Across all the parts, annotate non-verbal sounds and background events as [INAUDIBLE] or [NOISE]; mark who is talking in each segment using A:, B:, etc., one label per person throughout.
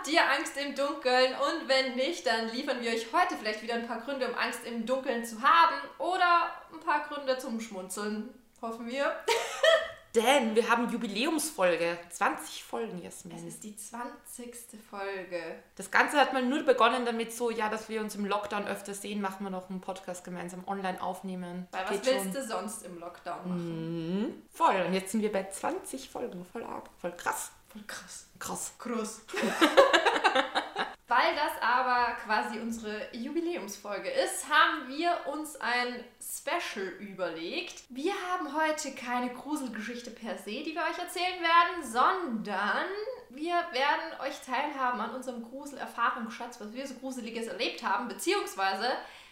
A: Habt ihr Angst im Dunkeln? Und wenn nicht, dann liefern wir euch heute vielleicht wieder ein paar Gründe, um Angst im Dunkeln zu haben oder ein paar Gründe zum Schmunzeln. Hoffen wir. [LAUGHS]
B: Denn wir haben Jubiläumsfolge. 20 Folgen,
A: Es
B: Jasmin.
A: ist die 20. Folge.
B: Das Ganze hat mal nur begonnen damit so, ja, dass wir uns im Lockdown öfter sehen, machen wir noch einen Podcast gemeinsam online aufnehmen.
A: Weil was willst
B: schon.
A: du sonst im Lockdown machen?
B: Mhm. Voll. Und jetzt sind wir bei 20 Folgen. Voll arg. Voll krass.
A: Voll krass.
B: Krass.
A: Krass. [LAUGHS] Weil das aber quasi unsere Jubiläumsfolge ist, haben wir uns ein Special überlegt. Wir haben heute keine Gruselgeschichte per se, die wir euch erzählen werden, sondern wir werden euch teilhaben an unserem Grusel-Erfahrungsschatz, was wir so Gruseliges erlebt haben, beziehungsweise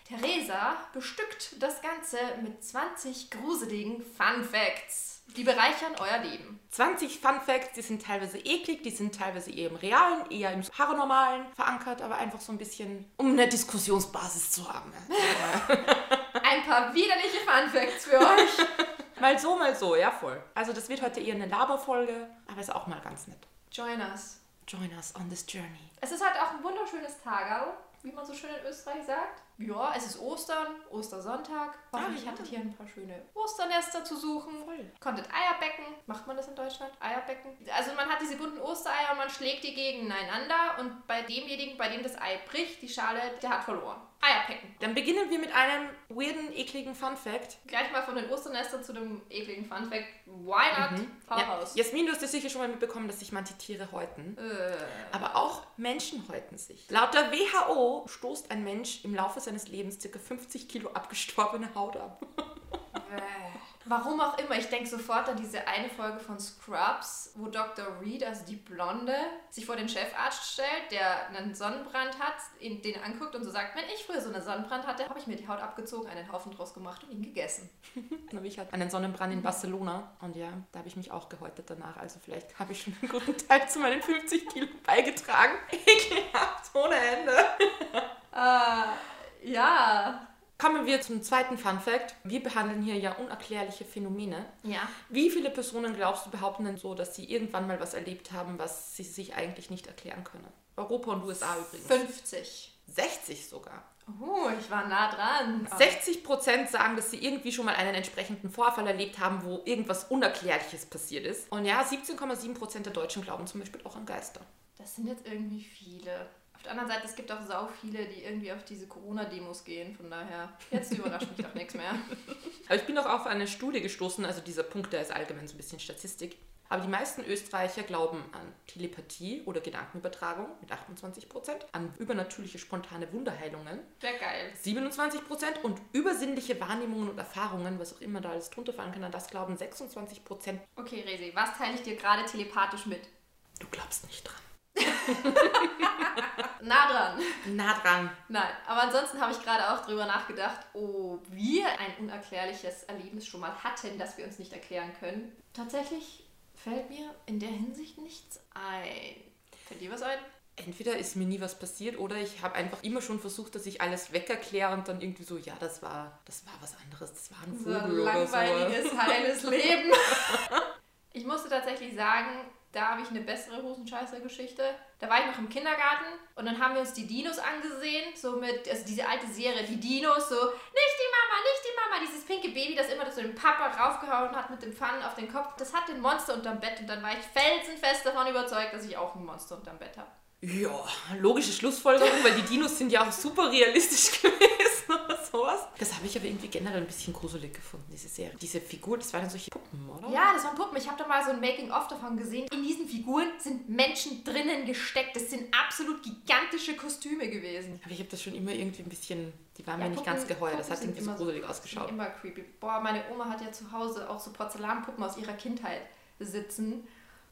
A: Theresa bestückt das Ganze mit 20 gruseligen Fun Facts. Die bereichern euer Leben.
B: 20 Fun Facts, die sind teilweise eklig, die sind teilweise eher im Realen, eher im Paranormalen verankert, aber einfach so ein bisschen, um eine Diskussionsbasis zu haben. [LAUGHS]
A: Ein paar widerliche Fun Facts für euch. [LAUGHS]
B: mal so, mal so, ja voll. Also das wird heute eher eine Laberfolge, aber ist auch mal ganz nett.
A: Join us.
B: Join us on this journey.
A: Es ist halt auch ein wunderschönes Tagerl, wie man so schön in Österreich sagt. Ja, es ist Ostern, Ostersonntag. Hoffentlich
B: Ah, ja.
A: hattet ihr ein paar schöne Osternester zu suchen.
B: Voll.
A: Konntet Eier becken. Macht man das in Deutschland? Eierbecken? Also man hat diese bunten Ostereier und man schlägt die gegeneinander und bei demjenigen, bei dem das Ei bricht, die Schale, der hat verloren. Eierpecken.
B: Dann beginnen wir mit einem weirden, ekligen Fun Fact.
A: Gleich mal von den Osternestern zu dem ekligen Funfact. Why not?
B: Mhm. Ja,
A: raus.
B: Jasmin, du hast ja sicher schon mal mitbekommen, dass sich manche Tiere häuten.
A: Äh,
B: Aber auch Menschen häuten sich. Laut der WHO stoßt ein Mensch im Laufe seines Lebens ca. 50 Kilo abgestorbene Haut ab.
A: Äh, Warum auch immer, ich denke sofort an diese eine Folge von Scrubs, wo Dr. Reed, also die Blonde, sich vor den Chefarzt stellt, der einen Sonnenbrand hat, ihn, den anguckt und so sagt, wenn ich früher so einen Sonnenbrand hatte, habe ich mir die Haut abgezogen, einen Haufen draus gemacht und ihn gegessen. [LAUGHS]
B: Dann habe ich halt einen Sonnenbrand in Barcelona und ja, da habe ich mich auch gehäutet danach. Also vielleicht habe ich schon einen guten Teil zu meinen 50 Kilo beigetragen. [LAUGHS] Ekelhaft, ohne Ende. Kommen wir zum zweiten Fun Fact. Wir behandeln hier ja unerklärliche Phänomene.
A: Ja.
B: Wie viele Personen glaubst du behaupten denn so, dass sie irgendwann mal was erlebt haben, was sie sich eigentlich nicht erklären können? Europa und USA übrigens.
A: 50.
B: 60 sogar.
A: Oh, ich war nah dran.
B: 60 Prozent sagen, dass sie irgendwie schon mal einen entsprechenden Vorfall erlebt haben, wo irgendwas Unerklärliches passiert ist. Und ja, 17,7 Prozent der Deutschen glauben zum Beispiel auch an Geister.
A: Das sind jetzt irgendwie viele. Auf der anderen Seite, es gibt auch sau viele, die irgendwie auf diese Corona-Demos gehen. Von daher, jetzt überrascht mich doch nichts mehr. [LAUGHS]
B: Aber ich bin auch auf eine Studie gestoßen, also dieser Punkt, der ist allgemein so ein bisschen Statistik. Aber die meisten Österreicher glauben an Telepathie oder Gedankenübertragung mit 28 Prozent, an übernatürliche spontane Wunderheilungen
A: Wäre geil.
B: 27 Prozent und übersinnliche Wahrnehmungen und Erfahrungen, was auch immer da alles drunter fallen kann, an das glauben 26 Prozent.
A: Okay, Resi, was teile ich dir gerade telepathisch mit?
B: Du glaubst nicht dran. [LAUGHS]
A: Nah dran.
B: Nah dran.
A: Nein, aber ansonsten habe ich gerade auch drüber nachgedacht, ob wir ein unerklärliches Erlebnis schon mal hatten, das wir uns nicht erklären können. Tatsächlich fällt mir in der Hinsicht nichts ein. Fällt dir was ein?
B: Entweder ist mir nie was passiert oder ich habe einfach immer schon versucht, dass ich alles wegerkläre und dann irgendwie so, ja, das war, das war was anderes, das war ein
A: So ein
B: Vogel oder so.
A: langweiliges, [LAUGHS] heiles Leben. Ich musste tatsächlich sagen, da habe ich eine bessere Hosenscheißer-Geschichte. Da war ich noch im Kindergarten und dann haben wir uns die Dinos angesehen, so mit, also diese alte Serie, die Dinos, so, nicht die Mama, nicht die Mama, dieses pinke Baby, das immer so den Papa raufgehauen hat mit dem Pfannen auf den Kopf, das hat den Monster unterm Bett und dann war ich felsenfest davon überzeugt, dass ich auch ein Monster unterm Bett habe.
B: Ja, logische Schlussfolgerung, weil die Dinos sind ja auch super realistisch [LAUGHS] gewesen [LAUGHS] sowas. Das habe ich aber irgendwie generell ein bisschen gruselig gefunden, diese Serie. Diese Figur, das waren dann solche Puppen, oder?
A: Ja, das waren Puppen. Ich habe da mal so ein Making-of davon gesehen. In diesen Figuren sind Menschen drinnen gesteckt. Das sind absolut gigantische Kostüme gewesen.
B: Aber ich habe das schon immer irgendwie ein bisschen, die waren
A: Ja,
B: mir nicht
A: Puppen-
B: ganz geheuer. Das hat irgendwie so
A: immer so-
B: gruselig
A: Sind
B: ausgeschaut.
A: Immer creepy. Boah, meine Oma hat ja zu Hause auch so Porzellanpuppen aus ihrer Kindheit sitzen.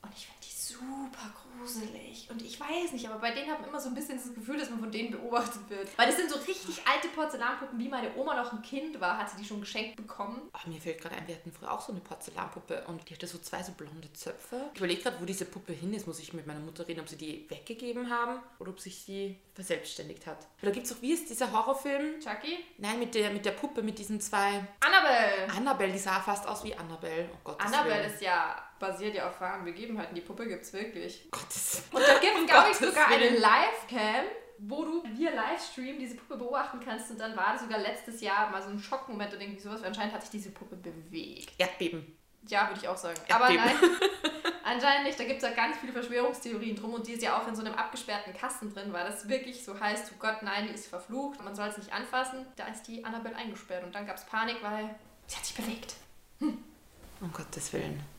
A: Und ich finde die super gruselig. Und ich weiß nicht, aber bei denen habe ich immer so ein bisschen das Gefühl, dass man von denen beobachtet wird. Weil das sind so richtig alte Porzellanpuppen, wie meine Oma noch ein Kind war, hat sie die schon geschenkt bekommen.
B: Oh, mir fällt gerade ein, wir hatten früher auch so eine Porzellanpuppe und die hatte so zwei so blonde Zöpfe. Ich überlege gerade, wo diese Puppe hin ist. Muss ich mit meiner Mutter reden, ob sie die weggegeben haben oder ob sich die verselbstständigt hat. Da gibt es auch, wie ist dieser Horrorfilm?
A: Chucky?
B: Nein, mit der, mit der Puppe, mit diesen zwei.
A: Annabelle!
B: Annabelle, die sah fast aus wie Annabelle. Oh Gott.
A: Annabelle ist ja basiert ja auf wahren Begebenheiten. Die Puppe gibt's wirklich.
B: Gottes.
A: Und da gibt es, glaube ich, sogar eine
B: Willen.
A: Livecam, wo du via Livestream diese Puppe beobachten kannst. Und dann war das sogar letztes Jahr mal so ein Schockmoment oder irgendwie sowas. Anscheinend hat sich diese Puppe bewegt.
B: Erdbeben.
A: Ja, würde ich auch sagen. Aber
B: Erdbeben.
A: nein, [LAUGHS] anscheinend nicht. Da gibt es ja ganz viele Verschwörungstheorien drum und die ist ja auch in so einem abgesperrten Kasten drin, weil das wirklich so heißt, oh Gott, nein, die ist verflucht, man soll es nicht anfassen. Da ist die Annabelle eingesperrt und dann gab es Panik, weil sie hat sich bewegt.
B: Um Gottes Willen.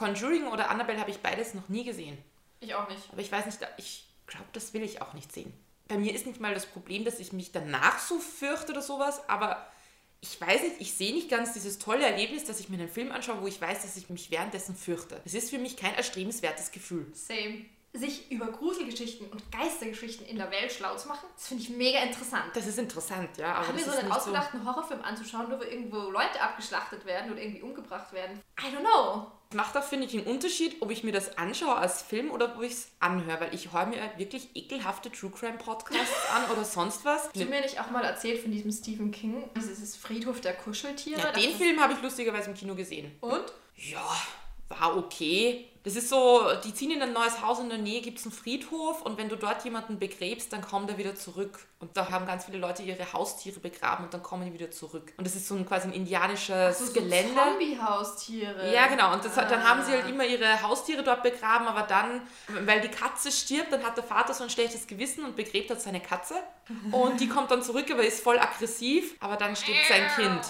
B: Conjuring oder Annabelle habe ich beides noch nie gesehen.
A: Ich auch nicht.
B: Aber ich weiß nicht, ich glaube, das will ich auch nicht sehen. Bei mir ist nicht mal das Problem, dass ich mich danach so fürchte oder sowas, aber ich weiß nicht, ich sehe nicht ganz dieses tolle Erlebnis, dass ich mir einen Film anschaue, wo ich weiß, dass ich mich währenddessen fürchte. Es ist für mich kein erstrebenswertes Gefühl.
A: Same. Sich über Gruselgeschichten und Geistergeschichten in der Welt schlau zu machen, das finde ich mega interessant.
B: Das ist interessant, ja. Aber
A: Haben wir so einen ausgedachten Horrorfilm anzuschauen, nur wo irgendwo Leute abgeschlachtet werden oder irgendwie umgebracht werden? I don't know.
B: Macht auch, finde ich, einen Unterschied, ob ich mir das anschaue als Film oder ob ich es anhöre, weil ich höre mir halt wirklich ekelhafte True Crime Podcasts an oder sonst was.
A: Hast du mir nicht auch mal erzählt von diesem Stephen King, dieses Friedhof der Kuscheltiere?
B: Ja, den Film habe ich lustigerweise im Kino gesehen.
A: Und?
B: Ja, war okay. Das ist so, die ziehen in ein neues Haus in der Nähe, gibt es einen Friedhof und wenn du dort jemanden begräbst, dann kommt er wieder zurück. Und da haben ganz viele Leute ihre Haustiere begraben und dann kommen die wieder zurück. Und das ist so ein quasi ein indianisches
A: So, so
B: Gelände.
A: Zombie-Haustiere.
B: Ja, genau. Und das, hat- dann
A: Ah.
B: haben sie halt immer ihre Haustiere dort begraben, aber dann, weil die Katze stirbt, dann hat der Vater so ein schlechtes Gewissen und begräbt hat seine Katze. Und die kommt dann zurück, aber ist voll aggressiv, aber dann stirbt sein Kind.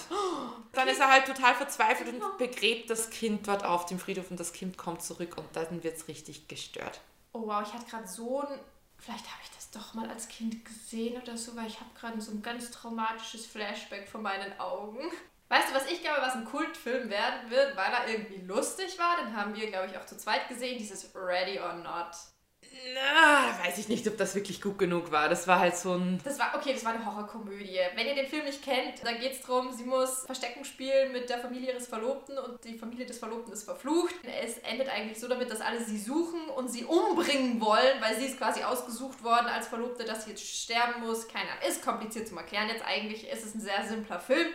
B: Dann ist er halt total verzweifelt und begräbt das Kind dort auf dem Friedhof und das Kind kommt zurück und dann wird es richtig gestört.
A: Oh wow, ich hatte gerade so ein. Vielleicht habe ich das doch mal als Kind gesehen oder so, weil ich habe gerade so ein ganz traumatisches Flashback vor meinen Augen. Weißt du, was ich glaube, was ein Kultfilm werden wird, weil er irgendwie lustig war? Den haben wir, glaube ich, auch zu zweit gesehen, dieses Ready or Not.
B: Na, weiß ich nicht, ob das wirklich gut genug war. Das war halt so ein.
A: Das war, okay, das war eine Horrorkomödie. Wenn ihr den Film nicht kennt, da geht es darum, sie muss Verstecken spielen mit der Familie ihres Verlobten und die Familie des Verlobten ist verflucht. Es endet eigentlich so damit, dass alle sie suchen und sie umbringen wollen, weil sie ist quasi ausgesucht worden als Verlobte, dass sie jetzt sterben muss. Keine Ahnung, ist kompliziert zu erklären. Jetzt eigentlich ist es ein sehr simpler Film.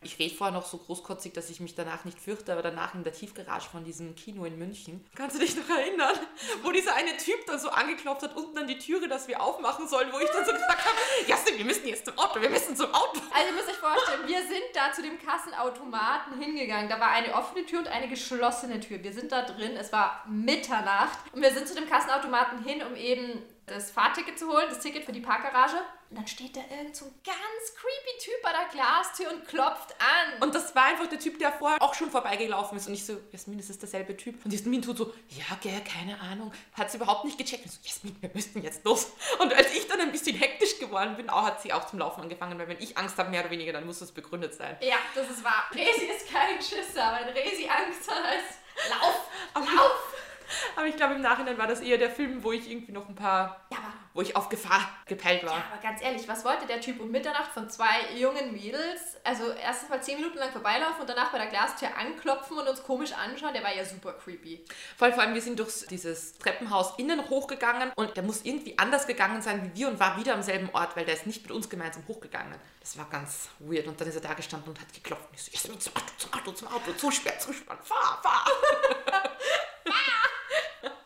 B: Ich rede vorher noch so großkotzig, dass ich mich danach nicht fürchte, aber danach in der Tiefgarage von diesem Kino in München. Kannst du dich noch erinnern? Wo dieser eine Typ dann so angeklopft hat, unten an die Türe, dass wir aufmachen sollen, wo ich dann so gesagt habe, Jasmin, wir müssen jetzt zum Auto, wir müssen zum Auto.
A: Also ihr müsst euch vorstellen, wir sind da zu dem Kassenautomaten hingegangen. Da war eine offene Tür und eine geschlossene Tür. Wir sind da drin, es war Mitternacht und wir sind zu dem Kassenautomaten hin, um eben das Fahrticket zu holen, das Ticket für die Parkgarage. Und dann steht da irgend so ein ganz creepy Typ bei der Glastür und klopft an.
B: Und das war einfach der Typ, der vorher auch schon vorbeigelaufen ist. Und ich so, Jasmin, das ist derselbe Typ. Und Jasmin tut so, ja, gell, keine Ahnung. Hat sie überhaupt nicht gecheckt. Und so, Jasmin, wir müssen jetzt los. Und als ich dann ein bisschen hektisch geworden bin, auch, hat sie auch zum Laufen angefangen. Weil wenn ich Angst habe, mehr oder weniger, dann muss das begründet sein.
A: ja, das ist wahr. Resi ist kein Schisser. Wenn Resi Angst hat, heißt Lauf,
B: Aber,
A: lauf.
B: aber ich glaube, im Nachhinein war das eher der Film, wo ich irgendwie noch ein paar,
A: Ja, aber
B: wo ich auf Gefahr gepeilt war.
A: Ja, aber ganz ehrlich, was wollte der Typ um Mitternacht von zwei jungen Mädels? Also erst mal zehn Minuten lang vorbeilaufen und danach bei der Glastür anklopfen und uns komisch anschauen. Der war ja super creepy.
B: Vor allem, vor allem, wir sind durch dieses Treppenhaus innen hochgegangen und der muss irgendwie anders gegangen sein wie wir und war wieder am selben Ort, weil der ist nicht mit uns gemeinsam hochgegangen. Das war ganz weird. Und dann ist er da gestanden und hat geklopft. Und ich so, Jasmin, zum Auto, zum Auto, zum Auto, zusperren, zusperren, fahr, fahr.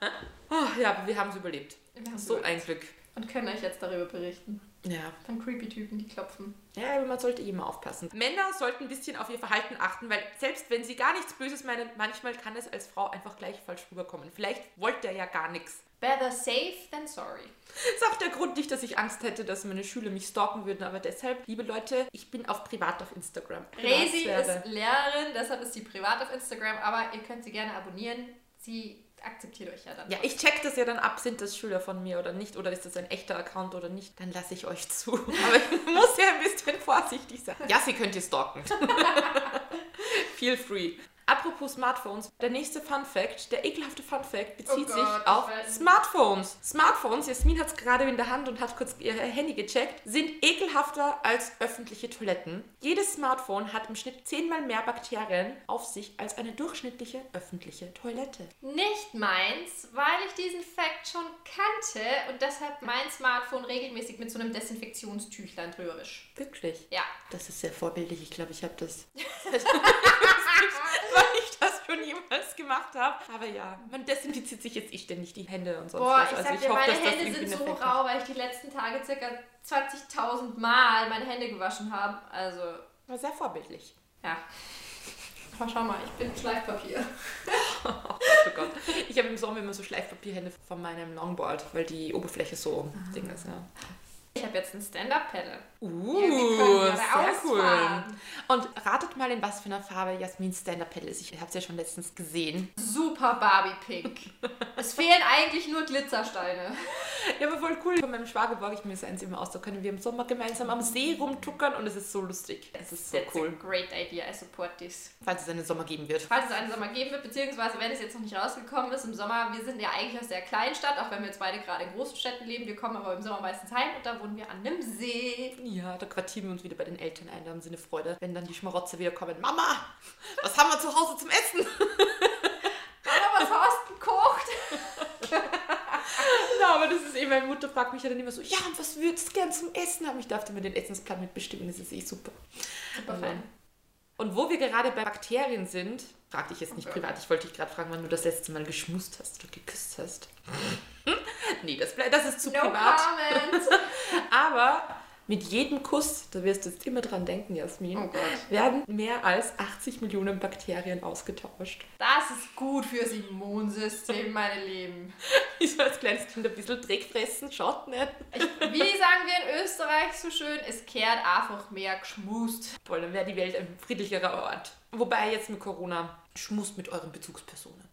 B: [LAUGHS] oh, ja, aber wir haben es überlebt. So ein Glück.
A: Und können euch jetzt darüber berichten.
B: Ja.
A: Von creepy Typen, die klopfen.
B: Ja, aber man sollte immer aufpassen. Männer sollten ein bisschen auf ihr Verhalten achten, weil selbst wenn sie gar nichts Böses meinen, manchmal kann es als Frau einfach gleich falsch rüberkommen. Vielleicht wollte er ja gar nichts.
A: Better safe than sorry.
B: Das ist auch der Grund nicht, dass ich Angst hätte, dass meine Schüler mich stalken würden, aber deshalb, liebe Leute, ich bin auf privat auf Instagram.
A: Resi ist Lehrerin, deshalb ist sie privat auf Instagram, aber ihr könnt sie gerne abonnieren. Sie akzeptiert euch ja dann.
B: Ja, ich check das ja dann ab, sind das Schüler von mir oder nicht, oder ist das ein echter Account oder nicht, dann lasse ich euch zu. [LAUGHS] Aber ich muss ja ein bisschen vorsichtig sein. Ja, sie könnt ihr stalken. [LAUGHS] [LAUGHS] Feel free. Apropos Smartphones, der nächste Fun Fact, der ekelhafte Fun Fact, bezieht
A: Oh Gott,
B: sich
A: ich
B: auf. Smartphones. Smartphones, Jasmin hat es gerade in der Hand und hat kurz ihr Handy gecheckt, sind ekelhafter als öffentliche Toiletten. Jedes Smartphone hat im Schnitt zehnmal mehr Bakterien auf sich als eine durchschnittliche öffentliche Toilette.
A: Nicht meins, weil ich diesen Fact schon kannte und deshalb mein Smartphone regelmäßig mit so einem Desinfektionstüchlein drüber wisch.
B: Wirklich?
A: Ja.
B: Das ist sehr vorbildlich. Ich glaube, ich habe das. [LAUGHS] [LAUGHS] [LAUGHS] [LAUGHS] weil ich das schon jemals gemacht habe. Aber ja, man desinfiziert sich jetzt ich ständig die Hände und sonst
A: Boah,
B: was.
A: ich
B: Also
A: sag dir,
B: hoffe,
A: meine Hände sind so rau, weil ich die letzten Tage circa 20.000 Mal meine Hände gewaschen habe. Also,
B: War sehr vorbildlich.
A: ja. Aber schau mal, ich bin Schleifpapier. [LAUGHS]
B: Oh Gott. Ich habe im Sommer immer so Schleifpapierhände von meinem Longboard, weil die Oberfläche so
A: Ah.
B: Ding ist, ja.
A: Habe jetzt ein Stand-Up-Pedal.
B: Uh,
A: Ja,
B: sehr cool.
A: ausfahren.
B: Und ratet mal, in was für einer Farbe Jasmin Stand-Up-Pedal ist. Ich habe es ja schon letztens gesehen.
A: Super Barbie-Pink. [LAUGHS] es fehlen eigentlich nur Glitzersteine.
B: Ja, aber voll cool. Von meinem Schwager borge ich mir so eins immer aus. Da können wir im Sommer gemeinsam am See rumtuckern und es ist so lustig. Es ist so
A: That's
B: cool.
A: a great idea. I support this.
B: Falls es einen Sommer geben wird.
A: Falls es einen Sommer geben wird, beziehungsweise wenn es jetzt noch nicht rausgekommen ist, im Sommer, wir sind ja eigentlich aus der kleinen Stadt, auch wenn wir jetzt beide gerade in großen Städten leben, wir kommen aber im Sommer meistens heim und da wohnen wir an einem See.
B: Ja, da quartieren wir uns wieder bei den Eltern ein. Da haben sie eine Freude, wenn dann die Schmarotzer wieder kommen. Mama, was haben wir zu Hause zum Essen?
A: Mama, was hast du gekocht? [LAUGHS]
B: Na, aber das ist eben, meine Mutter fragt mich ja dann immer so, ja, und was würdest du gern zum Essen haben? Ich darf mal den Essensplan mitbestimmen, das ist eh super.
A: Super fein.
B: Und wo wir gerade bei Bakterien sind, frag dich jetzt nicht
A: Okay.
B: privat, ich wollte dich gerade fragen, wann du das letzte Mal geschmust hast oder geküsst hast. [LAUGHS] nee, das, das ist zu
A: No
B: privat.
A: comment. [LAUGHS]
B: Aber mit jedem Kuss, da wirst du jetzt immer dran denken, Jasmin,
A: Oh
B: werden mehr als 80 Millionen Bakterien ausgetauscht.
A: Das ist gut fürs Immunsystem, meine Lieben. [LAUGHS]
B: Ich soll als kleines Kind ein bisschen Dreck fressen, schaut nicht.
A: Ich, wie sagen wir in Österreich so schön, es kehrt einfach mehr geschmust.
B: Voll, dann wäre die Welt ein friedlicherer Ort. Wobei jetzt mit Corona, schmust mit euren Bezugspersonen. [LAUGHS]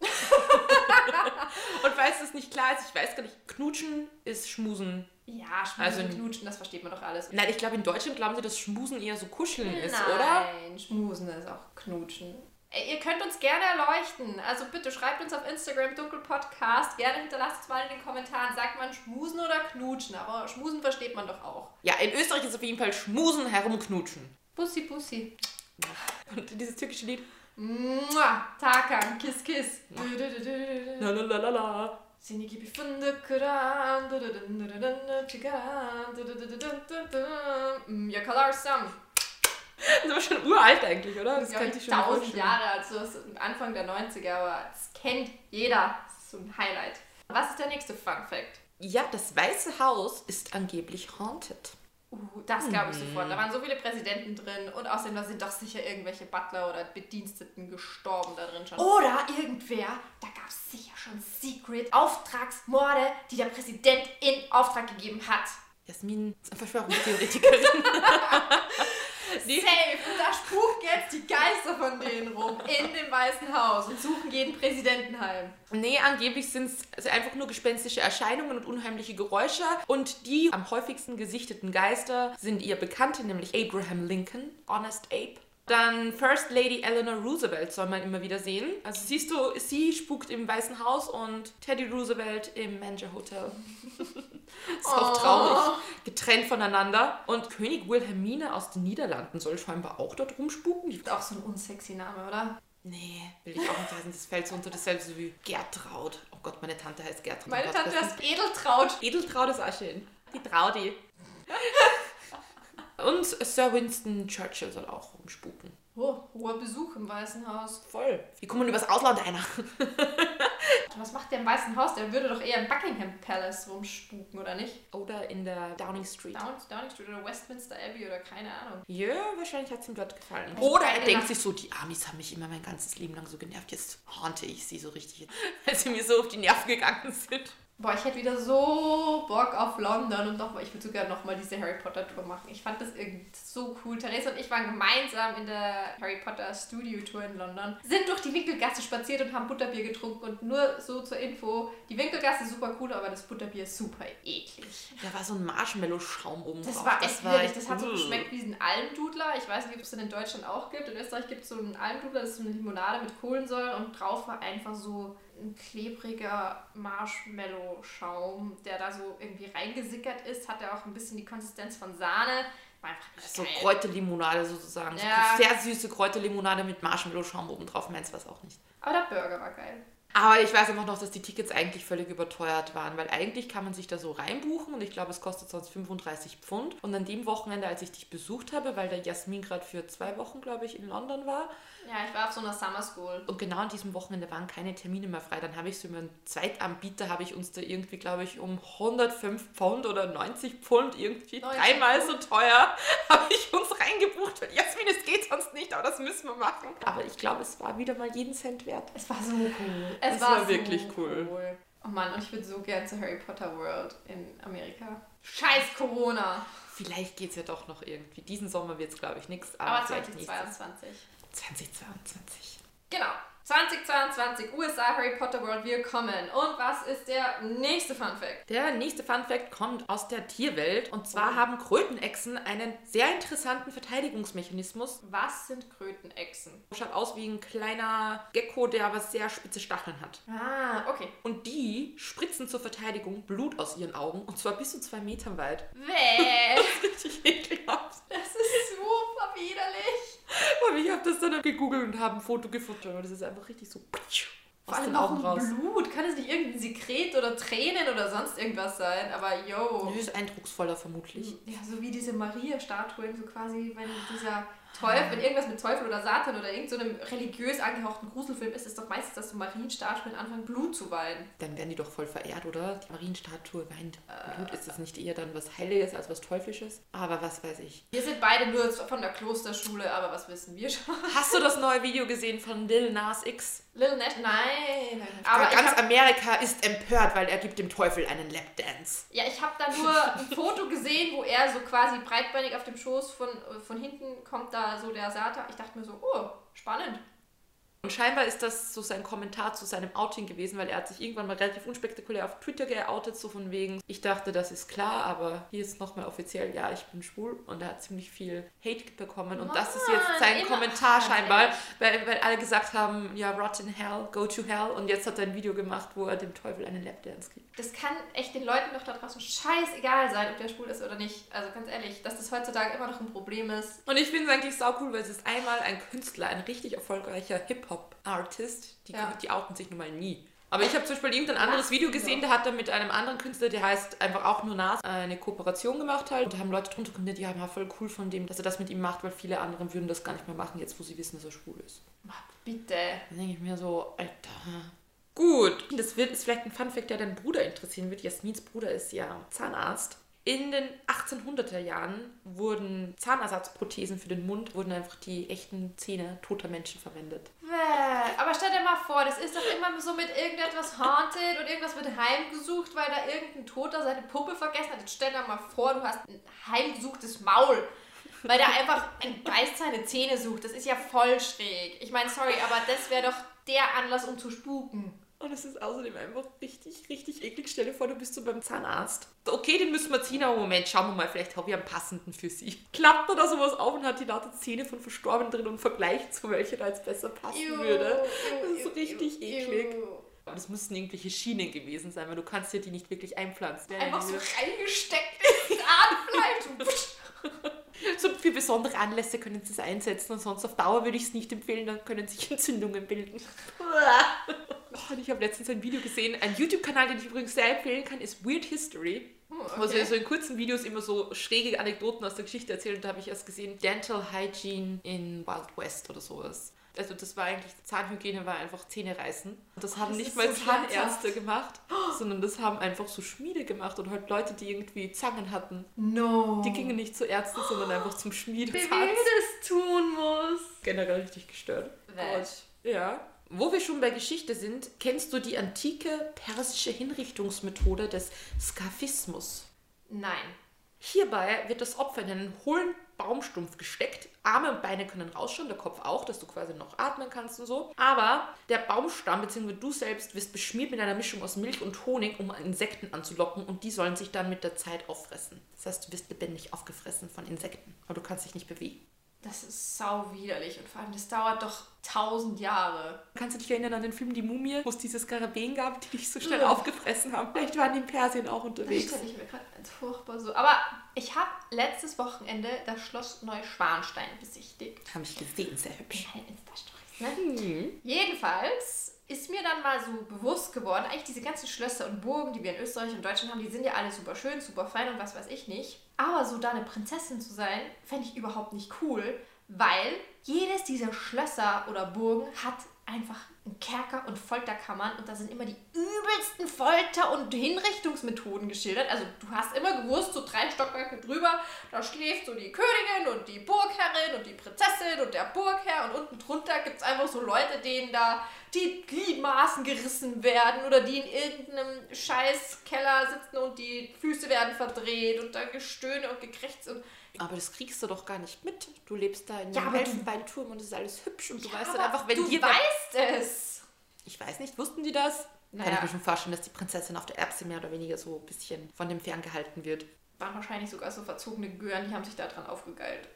B: Und falls das nicht klar ist, ich weiß gar nicht, knutschen ist schmusen.
A: Ja, schmusen,
B: Also-
A: knutschen, das versteht man doch alles.
B: Nein, ich glaube, in Deutschland glauben sie, dass schmusen eher so kuscheln ist,
A: Nein,
B: oder?
A: schmusen ist auch knutschen. Ihr könnt uns gerne erleuchten. Also bitte schreibt uns auf Instagram Dunkelpodcast. Gerne hinterlasst es mal in den Kommentaren. Sagt man schmusen oder knutschen? Aber schmusen versteht man doch auch.
B: Ja, in Österreich ist auf jeden Fall schmusen herumknutschen.
A: Bussi, bussi.
B: Und dieses türkische Lied.
A: Mua, Tarkan, kiss, kiss.
B: Lalalala.
A: Seni gibi du, du, çıkaran, Yakalarsam. [LAUGHS]
B: Das aber schon uralt eigentlich, oder?
A: Das glaube
B: ich schon
A: tausend
B: vorstellen.
A: Jahre alt, so ist Anfang der 90er, aber das kennt jeder. Das ist so ein Highlight. Was ist der nächste Fun Fact?
B: Ja, das Weiße Haus ist angeblich haunted.
A: Uh, das glaube ich sofort. Da waren so viele Präsidenten drin und außerdem da sind doch sicher irgendwelche Butler oder Bediensteten gestorben da drin schon. Oder irgendwer, da gab es sicher schon Secret Auftragsmorde, die der Präsident in Auftrag gegeben hat.
B: Jasmin ist eine Verschwörungstheoretikerin. [LAUGHS] Die-
A: Safe! Und da spuken jetzt die Geister von denen rum in dem Weißen Haus und suchen jeden Präsidenten heim.
B: Nee, angeblich sind es einfach nur gespenstische Erscheinungen und unheimliche Geräusche. Und die am häufigsten gesichteten Geister sind ihr Bekannte, nämlich Abraham Lincoln, Honest Abe. Dann First Lady Eleanor Roosevelt soll man immer wieder sehen. Also siehst du, sie spukt im Weißen Haus und Teddy Roosevelt im Manager Hotel. [LAUGHS] ist auch
A: Oh.
B: traurig. Getrennt voneinander. Und König Wilhelmine aus den Niederlanden soll scheinbar auch dort rumspuken. Die
A: Ist auch so ein unsexy Name, oder?
B: Nee, will ich auch nicht heißen. Das fällt so unter dasselbe so wie Gertraud. Oh Gott, meine Tante heißt Gertraud.
A: Meine
B: Oh
A: Tante heißt Edeltraut.
B: Edeltraud ist auch schön. Die Traudi. Und Sir Winston Churchill soll auch rumspuken.
A: Oh, hoher Besuch im Weißen Haus.
B: Voll. Wie kommen übers Ausland einer? [LAUGHS]
A: Was macht der im Weißen Haus? Der würde doch eher im Buckingham Palace rumspuken, oder nicht?
B: Oder in der Downing Street.
A: Down, Downing Street oder Westminster Abbey oder keine Ahnung.
B: Ja, wahrscheinlich hat es ihm dort gefallen.
A: Ich
B: Oder er denkt sich so, die Amis haben mich immer mein ganzes Leben lang so genervt, jetzt hante ich sie so richtig, [LAUGHS] weil sie mir so auf die Nerven gegangen sind.
A: Boah, ich hätte wieder so Bock auf London und nochmal, ich würde sogar nochmal diese Harry Potter Tour machen. Ich fand das irgendwie so cool. Theresa und ich waren gemeinsam in der Harry Potter Studio Tour in London, sind durch die Winkelgasse spaziert und haben Butterbier getrunken und nur so zur Info, die Winkelgasse ist super cool, aber das Butterbier ist super eklig.
B: Da war so ein Marshmallow-Schaum oben
A: Das
B: drauf.
A: war echt widerlich. Das hat so geschmeckt wie ein Almdudler. Ich weiß nicht, ob es den in Deutschland auch gibt. In Österreich gibt es so einen Almdudler, das ist so eine Limonade mit Kohlensäure und drauf war einfach so ein klebriger Marshmallow-Schaum, der da so irgendwie reingesickert ist. Hatte auch ein bisschen die Konsistenz von Sahne. War einfach nicht
B: So
A: geil.
B: Kräuterlimonade sozusagen.
A: Ja.
B: So sehr süße Kräuterlimonade mit Marshmallow-Schaum oben drauf. Meins war es auch nicht.
A: Aber der Burger war geil.
B: Aber ich weiß einfach noch, dass die Tickets eigentlich völlig überteuert waren, weil eigentlich kann man sich da so reinbuchen und ich glaube, es kostet sonst 35 Pfund. Und an dem Wochenende, als ich dich besucht habe, weil der Jasmin gerade für zwei Wochen, glaube ich, in London war,
A: Ja, ich war auf so einer Summer School.
B: und genau an diesem Wochenende waren keine Termine mehr frei. Dann habe ich so über einen Zweitanbieter, habe ich uns da irgendwie, glaube ich, um 105 Pfund oder 90 Pfund irgendwie
A: 90
B: dreimal so teuer, [LAUGHS] habe ich uns reingebucht. Weil Jasmin, es geht sonst nicht, aber das müssen wir machen. Aber ich glaube, es war wieder mal jeden Cent wert.
A: Es war so cool. Es
B: Es war wirklich cool.
A: Oh Mann, und ich würde so gern zur Harry Potter World in Amerika. Scheiß Corona.
B: Vielleicht geht es ja doch noch irgendwie. Diesen Sommer wird es, glaube ich, nichts.
A: Aber
B: Aber, vielleicht nächstes.
A: 2022.
B: 2022.
A: Genau. 2022 USA Harry Potter World, wir kommen. Und was ist der nächste Fun Fact?
B: Der nächste Fun Fact kommt aus der Tierwelt. Und zwar
A: Oh.
B: haben Krötenechsen einen sehr interessanten Verteidigungsmechanismus.
A: Was sind Krötenechsen?
B: Schaut aus wie ein kleiner Gecko, der aber sehr spitze Stacheln hat.
A: Ah, okay.
B: Und die spritzen zur Verteidigung Blut aus ihren Augen. Und zwar bis zu zwei Metern weit.
A: Bäh.
B: Richtig ekelhaft.
A: Widerlich.
B: Aber ich habe das dann gegoogelt und habe ein Foto gefunden. Und das ist einfach richtig so
A: Vor allem auch ein
B: raus.
A: Blut. Kann es nicht irgendein Sekret oder Tränen oder sonst irgendwas sein? Aber yo.
B: Das ist eindrucksvoller vermutlich.
A: Ja, so wie diese Maria-Statuen, so quasi, wenn dieser Teufel, wenn irgendwas mit Teufel oder Satan oder irgend so religiös angehauchten Gruselfilm ist, ist doch meistens, dass so Marienstatuen anfangen, Blut zu weinen.
B: Dann werden die doch voll verehrt, oder? Die Marienstatue weint Blut. Ist das nicht eher dann was Heiliges als was Teuflisches? Aber was weiß ich.
A: Wir sind beide nur von der Klosterschule, aber was wissen wir schon? [LAUGHS]
B: Hast du das neue Video gesehen von Lil Nas X?
A: Little Nash, nein. nein. Aber
B: Ganz Amerika ist empört, weil er gibt dem Teufel einen Lapdance.
A: ja, ich habe da nur ein Foto gesehen, wo er so quasi breitbeinig auf dem Schoß von, von hinten kommt da so der Satan. Ich dachte mir so, oh, spannend.
B: Und scheinbar ist das so sein Kommentar zu seinem Outing gewesen, weil er hat sich irgendwann mal relativ unspektakulär auf Twitter geoutet, so von wegen, ich dachte, das ist klar, aber hier ist nochmal offiziell, ja, ich bin schwul. Und er hat ziemlich viel Hate bekommen. Und das ist jetzt
A: Mann,
B: sein Kommentar scheinbar, weil, weil alle gesagt haben, ja, rot in hell, go to hell. Und jetzt hat er ein Video gemacht, wo er dem Teufel einen Lapdance gibt.
A: Das kann echt den Leuten doch da draußen scheißegal sein, ob der schwul ist oder nicht. Also ganz ehrlich, dass das heutzutage immer noch ein Problem ist.
B: Und ich finde es eigentlich sau cool, weil es ist einmal ein Künstler, ein richtig erfolgreicher Hip-Hop-Artist. Die,
A: Ja.
B: die outen sich nun mal nie. Aber ich habe zum Beispiel irgendein anderes? Video gesehen, da hat er mit einem anderen Künstler, der heißt einfach auch nur Nas, eine Kooperation gemacht halt. Und da haben Leute drunter kommentiert, ja, war voll cool von dem, dass er das mit ihm macht, weil viele andere würden das gar nicht mehr machen, jetzt wo sie wissen, dass er schwul ist.
A: Bitte.
B: Dann denke ich mir so, Alter. Gut, das wird, ist vielleicht ein Funfact, der deinen Bruder interessieren wird. Jasmins Bruder ist ja Zahnarzt. In den 1800er Jahren wurden Zahnersatzprothesen für den Mund, wurden einfach die echten Zähne toter Menschen verwendet.
A: Aber stell dir mal vor, das ist doch immer so mit irgendetwas haunted und irgendwas wird heimgesucht, weil da irgendein Toter seine Puppe vergessen hat. Jetzt stell dir mal vor, du hast ein heimgesuchtes Maul. Weil da einfach ein Geist seine Zähne sucht. Das ist ja voll schräg. Ich meine, sorry, aber das wäre doch der Anlass, um zu spuken.
B: Und es ist außerdem einfach richtig, richtig eklig. Stell dir vor, du bist so beim Zahnarzt. Okay, den müssen wir ziehen, aber Moment, schauen wir mal, vielleicht haben wir einen passenden für sie. Klappt er da sowas auf und hat die lauter Zähne von Verstorbenen drin und vergleicht zu welche da jetzt besser passen würde. Das ist richtig eklig. Aber das müssten irgendwelche Schienen gewesen sein, weil du kannst ja die nicht wirklich einpflanzen.
A: Einfach so reingesteckt ins Zahnfleisch. [LAUGHS] [LAUGHS]
B: So für besondere Anlässe können sie es einsetzen und sonst auf Dauer würde ich es nicht empfehlen, dann können sich Entzündungen bilden. [LAUGHS] Oh, und ich habe letztens ein Video gesehen, ein YouTube-Kanal, den ich übrigens sehr empfehlen kann, ist Weird History. Wo sie
A: okay.
B: so in kurzen Videos immer so schräge Anekdoten aus der Geschichte erzählen. Und da habe ich erst gesehen, Dental Hygiene in Wild West oder sowas. Also das war eigentlich, Zahnhygiene war einfach Zähne reißen. Und das haben
A: das
B: nicht mal
A: so
B: Zahnärzte gemacht, [GASPS] sondern das haben einfach so Schmiede gemacht und halt Leute, die irgendwie Zangen hatten.
A: No.
B: Die gingen nicht zu Ärzten, sondern einfach zum
A: Wie
B: Schmiedezarzt.
A: weh das tun muss.
B: Generell richtig gestört.
A: Wäsch.
B: Ja. Wo wir schon bei Geschichte sind, kennst du die antike persische Hinrichtungsmethode des Skaphismus?
A: Nein.
B: Hierbei wird das Opfer in einen hohlen Baumstumpf gesteckt. Arme und Beine können rausschauen, der Kopf auch, dass du quasi noch atmen kannst und so. Aber der Baumstamm bzw. du selbst wirst beschmiert mit einer Mischung aus Milch und Honig, um Insekten anzulocken und die sollen sich dann mit der Zeit auffressen. Das heißt, du wirst lebendig aufgefressen von Insekten, aber du kannst dich nicht bewegen.
A: Das ist sau widerlich und vor allem, das dauert doch tausend Jahre.
B: Kannst du dich erinnern an den Film Die Mumie, wo es diese Skarabäen gab, die dich so schnell
A: Ugh.
B: aufgefressen haben? Vielleicht waren die in Persien auch
A: Das
B: unterwegs.
A: stelle ich mir gerade ganz furchtbar so. Aber ich habe letztes Wochenende das Schloss Neuschwanstein besichtigt.
B: Habe ich gesehen, sehr hübsch.
A: Keine Insta-Stories. Ne? Mhm. Jedenfalls ist mir dann mal so bewusst geworden, eigentlich diese ganzen Schlösser und Burgen, die wir in Österreich und Deutschland haben, die sind ja alle super schön, super fein und was weiß ich nicht. Aber so da eine Prinzessin zu sein, fände ich überhaupt nicht cool, weil jedes dieser Schlösser oder Burgen hat einfach Kerker und Folterkammern und da sind immer die übelsten Folter- und Hinrichtungsmethoden geschildert. Also du hast immer gewusst, so drei Stockwerke drüber, da schläft so die Königin und die Burgherrin und die Prinzessin und der Burgherr und unten drunter gibt es einfach so Leute, denen da die Gliedmaßen gerissen werden oder die in irgendeinem Scheißkeller sitzen und die Füße werden verdreht und da Gestöhne und Gekrächz und
B: aber das kriegst du doch gar nicht mit. Du lebst da in ja, einem Elfenbeinturm und es ist alles hübsch und du ja, weißt dann einfach, wenn
A: du
B: dir
A: weißt es.
B: Ich weiß nicht, wussten die das? Naja. Kann ich mir schon vorstellen, dass die Prinzessin auf der Erbse mehr oder weniger so ein bisschen von dem ferngehalten wird.
A: Waren wahrscheinlich sogar so verzogene Gören, die haben sich da dran aufgegeilt.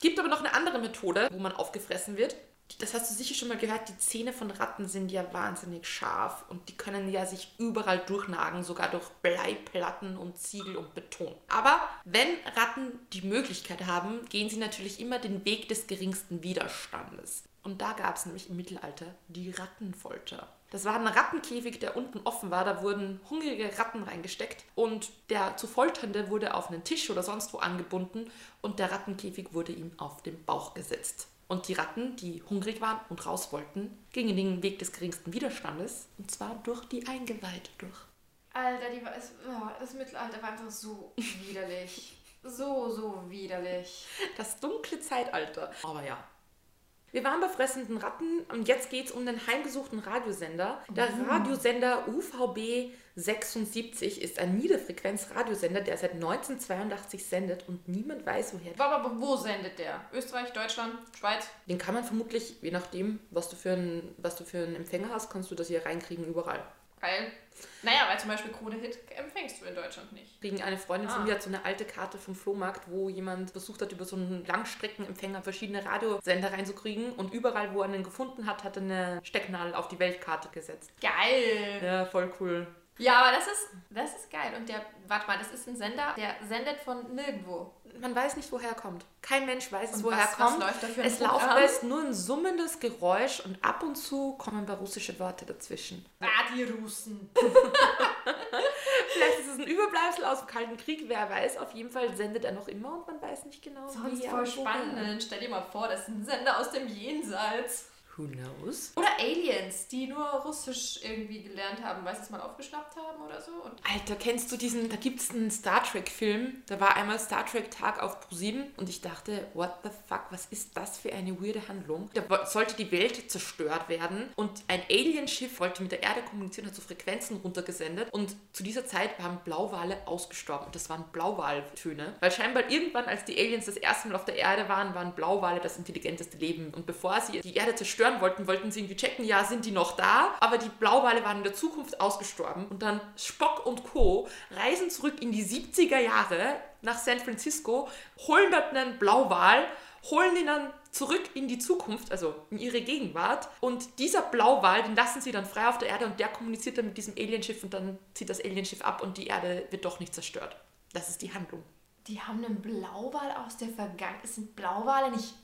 B: Gibt aber noch eine andere Methode, wo man aufgefressen wird das hast du sicher schon mal gehört, die Zähne von Ratten sind ja wahnsinnig scharf und die können ja sich überall durchnagen, sogar durch Bleiplatten und Ziegel und Beton. Aber wenn Ratten die Möglichkeit haben, gehen sie natürlich immer den Weg des geringsten Widerstandes. Und da gab es nämlich im Mittelalter die Rattenfolter. Das war ein Rattenkäfig, der unten offen war. Da wurden hungrige Ratten reingesteckt und der zu Folternde wurde auf einen Tisch oder sonst wo angebunden und der Rattenkäfig wurde ihm auf den Bauch gesetzt. Und die Ratten, die hungrig waren und raus wollten, gingen den Weg des geringsten Widerstandes und zwar durch die Eingeweide durch.
A: Alter, die, das, oh, das Mittelalter war einfach so widerlich. So, so widerlich.
B: Das dunkle Zeitalter. Aber ja, wir waren bei fressenden Ratten und jetzt geht es um den heimgesuchten Radiosender. Der mhm. Radiosender UVB 76 ist ein Niederfrequenz-Radiosender, der seit 1982 sendet und niemand weiß, woher.
A: Aber wo sendet der? Österreich, Deutschland, Schweiz?
B: Den kann man vermutlich, je nachdem, was du für einen, was du für einen Empfänger hast, kannst du das hier reinkriegen überall.
A: Geil. Naja, weil zum Beispiel Krone Hit empfängst du in Deutschland nicht.
B: Gegen eine Freundin ah. von mir hat so eine alte Karte vom Flohmarkt, wo jemand versucht hat, über so einen Langstreckenempfänger verschiedene Radiosender reinzukriegen und überall, wo er einen gefunden hat, hat er eine Stecknadel auf die Weltkarte gesetzt.
A: Geil!
B: Ja, voll cool.
A: Ja, aber das ist, das ist geil. Und der, warte mal, das ist ein Sender, der sendet von nirgendwo.
B: Man weiß nicht, woher er kommt. Kein Mensch weiß es, woher er kommt. Was für ein es läuft meist nur ein summendes Geräusch und ab und zu kommen ein paar russische Worte dazwischen.
A: Ah, die Russen. [LAUGHS]
B: Vielleicht ist es ein Überbleibsel aus dem Kalten Krieg, wer weiß. Auf jeden Fall sendet er noch immer und man weiß nicht genau,
A: Sonst wie voll spannend. Stell dir mal vor, das ist ein Sender aus dem Jenseits.
B: Who knows?
A: Oder Aliens, die nur Russisch irgendwie gelernt haben, weil sie es mal aufgeschnappt haben oder so. Und
B: Alter, kennst du diesen, da gibt es einen Star Trek-Film, da war einmal Star Trek-Tag auf ProSieben und ich dachte, what the fuck, was ist das für eine weirde Handlung? Da sollte die Welt zerstört werden und ein Alienschiff wollte mit der Erde kommunizieren, hat so Frequenzen runtergesendet und zu dieser Zeit waren Blauwale ausgestorben. Und das waren Blauwaltöne, weil scheinbar irgendwann, als die Aliens das erste Mal auf der Erde waren, waren Blauwale das intelligenteste Leben. Und bevor sie die Erde zerstört zerstören wollten, wollten sie irgendwie checken, ja, sind die noch da? Aber die Blauwale waren in der Zukunft ausgestorben. Und dann Spock und Co. reisen zurück in die 70er Jahre nach San Francisco, holen dort einen Blauwal, holen ihn dann zurück in die Zukunft, also in ihre Gegenwart. Und dieser Blauwal, den lassen sie dann frei auf der Erde und der kommuniziert dann mit diesem Alienschiff und dann zieht das Alienschiff ab und die Erde wird doch nicht zerstört. Das ist die Handlung.
A: Die haben einen Blauwal aus der Vergangenheit. Sind Blauwale nicht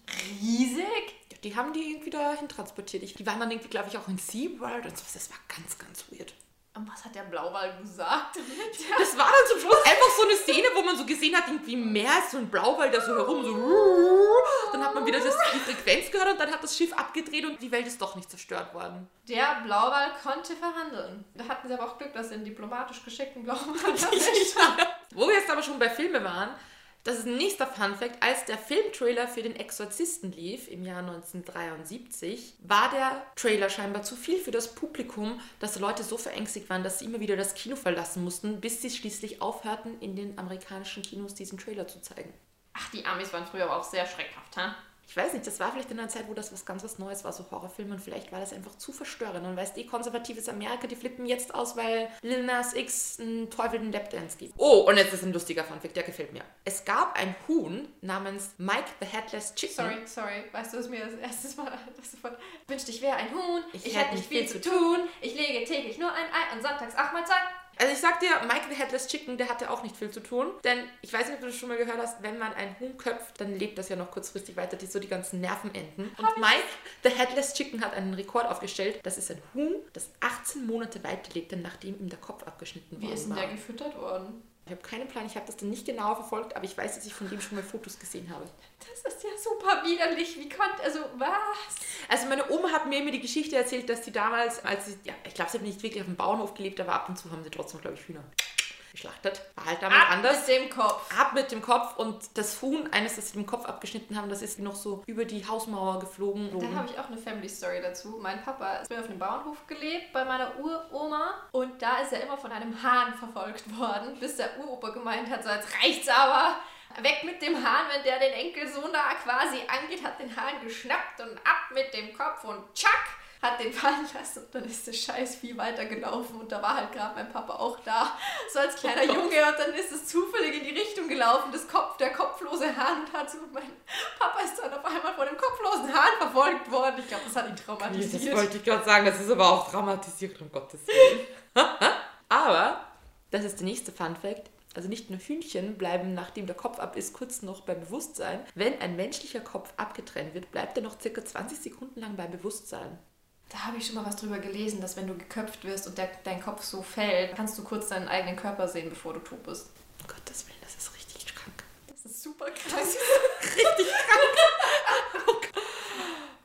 A: riesig?
B: Ja, die haben die irgendwie dahin transportiert. die waren dann irgendwie, glaube ich, auch in SeaWorld und so. Das war ganz, ganz weird.
A: Und was hat der Blauwal gesagt? [LAUGHS]
B: das war dann zum Schluss einfach so eine Szene, wo man so gesehen hat, irgendwie mehr so ein Blauwal, der so herum so. [LAUGHS] Dann hat man wieder das, die Frequenz gehört und dann hat das Schiff abgedreht und die Welt ist doch nicht zerstört worden.
A: Der Blauwal konnte verhandeln. Da hatten sie aber auch Glück, dass sie einen diplomatisch geschickten Blauwal [LAUGHS]
B: Wo wir jetzt aber schon bei Filme waren, das ist ein nächster Funfact. Als der Filmtrailer für den Exorzisten lief im Jahr 1973, war der Trailer scheinbar zu viel für das Publikum, dass Leute so verängstigt waren, dass sie immer wieder das Kino verlassen mussten, bis sie schließlich aufhörten, in den amerikanischen Kinos diesen Trailer zu zeigen.
A: Ach, die Amis waren früher aber auch sehr schreckhaft, ha?
B: Ich weiß nicht, das war vielleicht in einer Zeit, wo das was ganz was Neues war, so Horrorfilme und vielleicht war das einfach zu verstörend. Und weißt du, konservatives Amerika, die flippen jetzt aus, weil Lil Nas X einen Teufel den Lapdance gibt. Oh, und jetzt ist ein lustiger Funfact, der gefällt mir. Es gab ein Huhn namens Mike the Headless Chicken.
A: Sorry, sorry, weißt du, was mir das erste Mal [LAUGHS] das wünschte, ich wäre ein Huhn, ich, ich hätte nicht viel, viel zu tun. tun, ich lege täglich nur ein Ei und sonntags achtmal Zeit.
B: Also ich sag dir, Michael Headless Chicken, der hatte auch nicht viel zu tun. Denn ich weiß nicht, ob du das schon mal gehört hast, wenn man ein Huhn köpft, dann lebt das ja noch kurzfristig weiter, die so die ganzen Nervenenden. Und Mike, the Headless Chicken, hat einen Rekord aufgestellt. Das ist ein Huhn, das 18 Monate weiterlebte, nachdem ihm der Kopf abgeschnitten
A: Wie
B: worden
A: ist denn der gefüttert worden?
B: Ich habe keinen Plan, ich habe das dann nicht genau verfolgt, aber ich weiß, dass ich von dem schon mal Fotos gesehen habe.
A: Das ist ja super widerlich. Wie konnte, also was?
B: Also meine Oma hat mir immer die Geschichte erzählt, dass die damals, als sie, ja, ich glaube, sie hat nicht wirklich auf dem Bauernhof gelebt, aber ab und zu haben sie trotzdem, glaube ich, Hühner geschlachtet. War halt damals
A: Ab
B: anders.
A: mit dem Kopf.
B: Ab mit dem Kopf und das Huhn, eines, das sie dem Kopf abgeschnitten haben, das ist noch so über die Hausmauer geflogen.
A: Da habe ich auch eine Family Story dazu. Mein Papa ist auf einem Bauernhof gelebt bei meiner Uroma und da ist er immer von einem Hahn verfolgt worden, bis der Uropa gemeint hat, so jetzt reicht's aber. Weg mit dem Hahn, wenn der den Enkel so nah quasi angeht, hat den Hahn geschnappt und ab mit dem Kopf und tschack, hat den fallen [LAUGHS] lassen und dann ist das scheiß Vieh weitergelaufen und da war halt gerade mein Papa auch da, so als kleiner Junge und dann ist es zufällig in die Richtung gelaufen, das Kopf, der kopflose Hahn und hat so, mein Papa ist dann auf einmal von dem kopflosen Hahn verfolgt worden. Ich glaube, das hat ihn
B: Das
A: traumatisiert.
B: wollte ich gerade sagen, das ist aber auch traumatisiert, um Gottes Willen. [LAUGHS] aber, das ist der nächste Fun Fact. Also nicht nur Hühnchen bleiben, nachdem der Kopf ab ist, kurz noch bei Bewusstsein. Wenn ein menschlicher Kopf abgetrennt wird, bleibt er noch circa 20 Sekunden lang bei Bewusstsein.
A: Da habe ich schon mal was drüber gelesen, dass wenn du geköpft wirst und der, dein Kopf so fällt, kannst du kurz deinen eigenen Körper sehen, bevor du tot bist.
B: Um Gottes Willen, das ist richtig krank.
A: Das ist super krass. [LAUGHS]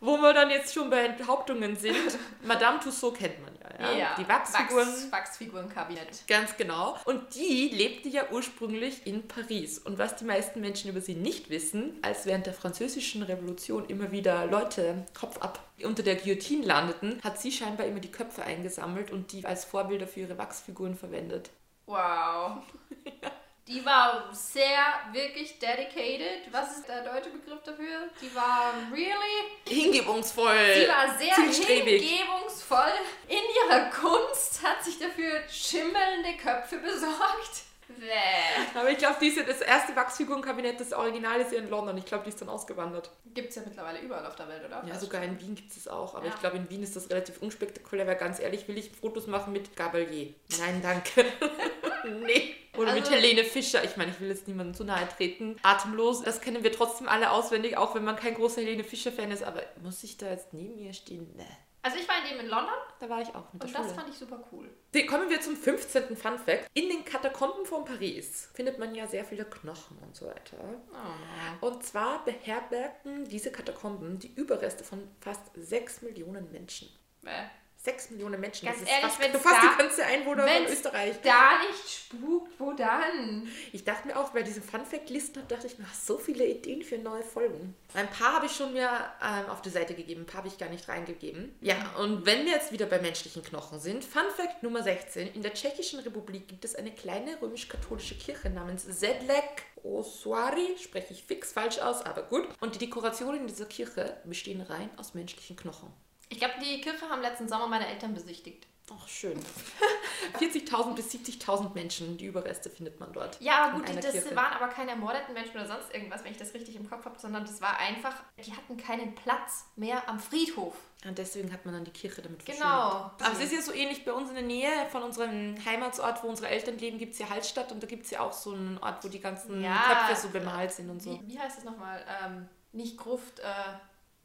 B: Wo wir dann jetzt schon bei Enthauptungen sind, [LAUGHS] Madame Tussaud kennt man ja, ja? Die Wachsfiguren.
A: Wachs, Wachsfigurenkabinett.
B: Ganz genau. Und die lebte ja ursprünglich in Paris. Und was die meisten Menschen über sie nicht wissen, als während der französischen Revolution immer wieder Leute Kopf ab unter der Guillotine landeten, hat sie scheinbar immer die Köpfe eingesammelt und die als Vorbilder für ihre Wachsfiguren verwendet.
A: Wow. [LAUGHS] Die war sehr, wirklich dedicated. Was ist der deutsche Begriff dafür? Die war really
B: Hingebungsvoll.
A: Sie war sehr hingebungsvoll in ihrer Kunst, hat sich dafür schimmelnde Köpfe besorgt. Bäh.
B: Aber ich glaube, diese, das erste Wachsfigurenkabinett, das Original ist ja in London. Ich glaube, die ist dann ausgewandert.
A: Gibt es ja mittlerweile überall auf der Welt, oder?
B: Ja, sogar in Wien gibt es das auch. Aber
A: Ja.
B: ich glaube, in Wien ist das relativ unspektakulär, weil ganz ehrlich, will ich Fotos machen mit Gabalier? Nein, danke. [LAUGHS] nee. Oder mit
A: Also-
B: Helene Fischer. Ich meine, ich will jetzt niemandem zu nahe treten. Atemlos, das kennen wir trotzdem alle auswendig, auch wenn man kein großer Helene Fischer-Fan ist. Aber muss ich da jetzt neben ihr stehen? Nee.
A: Also ich war in dem in London
B: Da war ich auch mit der
A: und das
B: Schule.
A: fand ich super cool.
B: Okay, Kommen wir zum 15. Fun Fact. In den Katakomben von Paris findet man ja sehr viele Knochen und so weiter.
A: Oh.
B: Und zwar beherbergen diese Katakomben die Überreste von fast 6 Millionen Menschen.
A: Bäh.
B: 6 Millionen Menschen.
A: Ganz
B: das ist
A: ehrlich,
B: fast,
A: wenn's
B: fast
A: da-
B: die ganze Einwohner von Österreich.
A: Da nicht spukt, wo dann?
B: Ich dachte mir auch, bei diesem Funfact-Listen dachte ich mir, so viele Ideen für neue Folgen. Ein paar habe ich schon mir ähm, auf die Seite gegeben, ein paar habe ich gar nicht reingegeben. Ja, und wenn wir jetzt wieder bei menschlichen Knochen sind, Funfact Nummer 16. In der Tschechischen Republik gibt es eine kleine römisch-katholische Kirche namens Zedlek Osoari, spreche ich fix falsch aus, aber gut. Und die Dekorationen in dieser Kirche bestehen rein aus menschlichen Knochen.
A: Ich glaube, die Kirche haben letzten Sommer meine Eltern besichtigt.
B: Ach, schön. [LAUGHS] 40.000 bis 70.000 Menschen, die Überreste findet man dort.
A: Ja, aber
B: in
A: gut, das
B: Kirche.
A: waren aber keine ermordeten Menschen oder sonst irgendwas, wenn ich das richtig im Kopf habe, sondern das war einfach, die hatten keinen Platz mehr am Friedhof.
B: Und deswegen hat man dann die Kirche damit verschönert.
A: Genau.
B: Aber es ist ja so ähnlich bei uns in der Nähe von unserem Heimatsort, wo unsere Eltern leben, gibt es ja Hallstatt und da gibt es ja auch so einen Ort, wo die ganzen
A: Ja.
B: Köpfe so bemalt sind und so.
A: Wie, wie heißt es nochmal? Ähm, nicht Gruft, äh,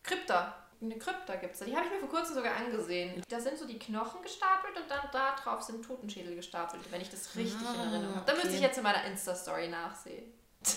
A: Krypta. Eine Krypta gibt es da. Die habe ich mir vor kurzem sogar angesehen. Da sind so die Knochen gestapelt und dann da drauf sind Totenschädel gestapelt, wenn ich das richtig in
B: Ah,
A: Erinnerung habe. Da müsste
B: okay.
A: ich jetzt in meiner Insta-Story nachsehen. [LAUGHS]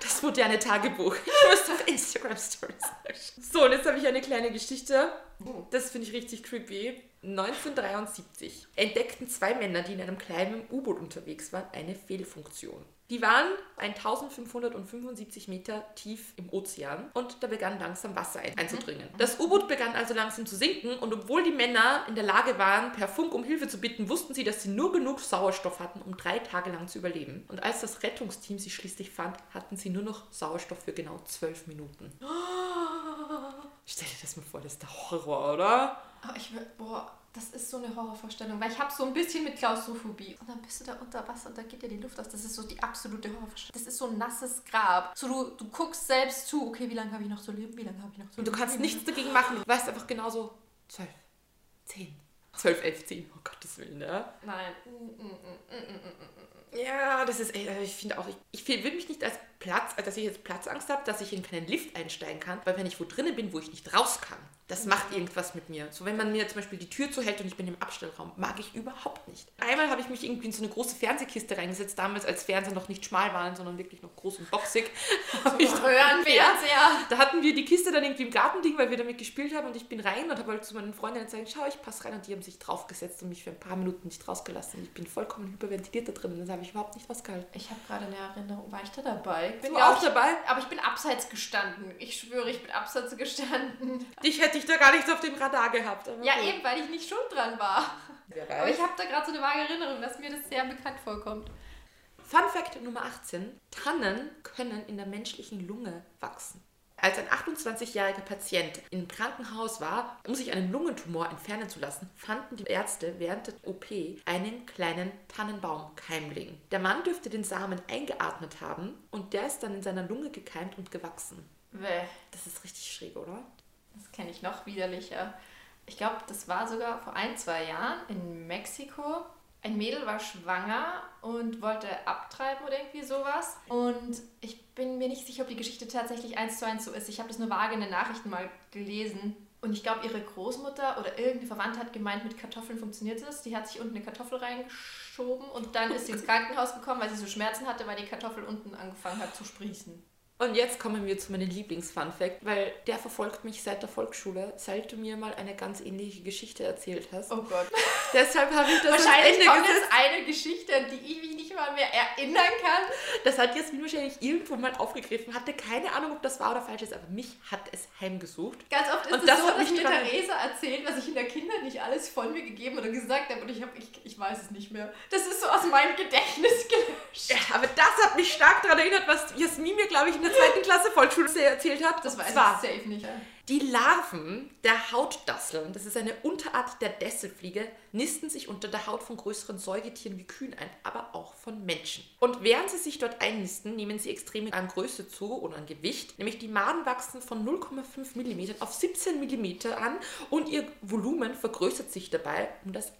B: Das moderne Tagebuch. Ich muss auf Instagram Stories. So, und jetzt habe ich eine kleine Geschichte.
A: Oh.
B: Das finde ich richtig creepy. 1973 entdeckten zwei Männer, die in einem kleinen U-Boot unterwegs waren, eine Fehlfunktion. Die waren 1575 Meter tief im Ozean und da begann langsam Wasser ein einzudringen. Das U-Boot begann also langsam zu sinken und obwohl die Männer in der Lage waren, per Funk um Hilfe zu bitten, wussten sie, dass sie nur genug Sauerstoff hatten, um drei Tage lang zu überleben. Und als das Rettungsteam sie schließlich fand, hatten sie nur noch Sauerstoff für genau zwölf Minuten. [GASPS] Stell dir das mal vor, das ist der Horror, oder?
A: Aber ich will, boah, das ist so eine Horrorvorstellung, weil ich habe so ein bisschen mit Klaustrophobie. Und dann bist du da unter Wasser und da geht dir die Luft aus. Das ist so die absolute Horrorvorstellung. Das ist so ein nasses Grab. So, du, du guckst selbst zu, okay, wie lange habe ich noch zu leben, wie lange habe ich noch zu
B: Und
A: leben.
B: du kannst nichts dagegen machen. Du weißt einfach genauso, zwölf, zehn, 12, 11, 10, oh Gottes Willen, ne?
A: Nein. Mm, mm, mm.
B: Ja, das ist echt, also ich finde auch, ich, ich will mich nicht als Platz, als dass ich jetzt Platzangst habe, dass ich in keinen Lift einsteigen kann, weil wenn ich wo drinnen bin, wo ich nicht raus kann, das macht irgendwas mit mir. So wenn man mir zum Beispiel die Tür zuhält und ich bin im Abstellraum, mag ich überhaupt nicht. Einmal habe ich mich irgendwie in so eine große Fernsehkiste reingesetzt, damals als Fernseher noch nicht schmal waren, sondern wirklich noch groß und boxig. [LAUGHS] Hab ich-
A: Röhrenfernseher.
B: da hatten wir die Kiste dann irgendwie im Gartending, weil wir damit gespielt haben und ich bin rein und habe halt zu meinen Freundinnen gesagt, schau, ich passe rein und die haben sich draufgesetzt und mich für ein paar Minuten nicht rausgelassen. Ich bin vollkommen hyperventiliert da drin und das habe ich überhaupt nicht ausgehalten.
A: Ich habe gerade eine Erinnerung. War ich da dabei? Ich bin
B: Du auch
A: ich,
B: dabei?
A: Aber ich bin abseits gestanden. Ich schwöre, ich bin abseits gestanden.
B: Dich hätte ich da gar nicht auf dem Radar gehabt.
A: Ja,
B: gut.
A: eben, weil ich nicht schuld dran war. Aber ich habe da gerade so eine vage Erinnerung, dass mir das sehr bekannt vorkommt.
B: Fun Fact Nummer 18. Tannen können in der menschlichen Lunge wachsen. Als ein 28-jähriger Patient im Krankenhaus war, um sich einen Lungentumor entfernen zu lassen, fanden die Ärzte während der OP einen kleinen Tannenbaumkeimling. Der Mann dürfte den Samen eingeatmet haben und der ist dann in seiner Lunge gekeimt und gewachsen.
A: Bäh,
B: Das ist richtig schräg, oder?
A: Das kenne ich noch widerlicher. Ich glaube, das war sogar vor ein, zwei Jahren in Mexiko. Ein Mädel war schwanger und wollte abtreiben oder irgendwie sowas. Und ich bin mir nicht sicher, ob die Geschichte tatsächlich eins zu eins so ist. Ich habe das nur vage in den Nachrichten mal gelesen. Und ich glaube, ihre Großmutter oder irgendeine Verwandte hat gemeint, mit Kartoffeln funktioniert es. Die hat sich unten eine Kartoffel reingeschoben und dann ist sie ins [LAUGHS] Krankenhaus gekommen, weil sie so Schmerzen hatte, weil die Kartoffel unten angefangen hat zu sprießen.
B: Und jetzt kommen wir zu meinem Lieblings-Fun-Fact, weil der verfolgt mich seit der Volksschule, seit du mir mal eine ganz ähnliche Geschichte erzählt hast.
A: Oh Gott. [LAUGHS]
B: Deshalb habe ich das
A: Wahrscheinlich
B: Ende
A: kommt jetzt eine Geschichte, an die ich mich nicht mal mehr erinnern kann.
B: Das hat Jasmin wahrscheinlich irgendwo mal aufgegriffen, hatte keine Ahnung, ob das wahr oder falsch ist, aber mich hat es heimgesucht.
A: Ganz oft ist
B: Und
A: es
B: das
A: so, dass
B: mich
A: mir Theresa erzählt, was ich in der Kindheit nicht alles von mir gegeben oder gesagt habe und ich, hab, ich, ich weiß es nicht mehr. Das ist so aus meinem Gedächtnis gelöscht.
B: Ja, aber das hat mich stark daran erinnert, was Jasmin mir, glaube ich, in der zweiten Klasse Volksschule erzählt hat.
A: Das
B: Und
A: weiß ich
B: zwar,
A: safe nicht.
B: Die Larven der Hautdasseln, das ist eine Unterart der Desselfliege, nisten sich unter der Haut von größeren Säugetieren wie Kühen ein, aber auch von Menschen. Und während sie sich dort einnisten, nehmen sie extrem an Größe zu oder an Gewicht. Nämlich die Maden wachsen von 0,5 mm auf 17 mm an und ihr Volumen vergrößert sich dabei um das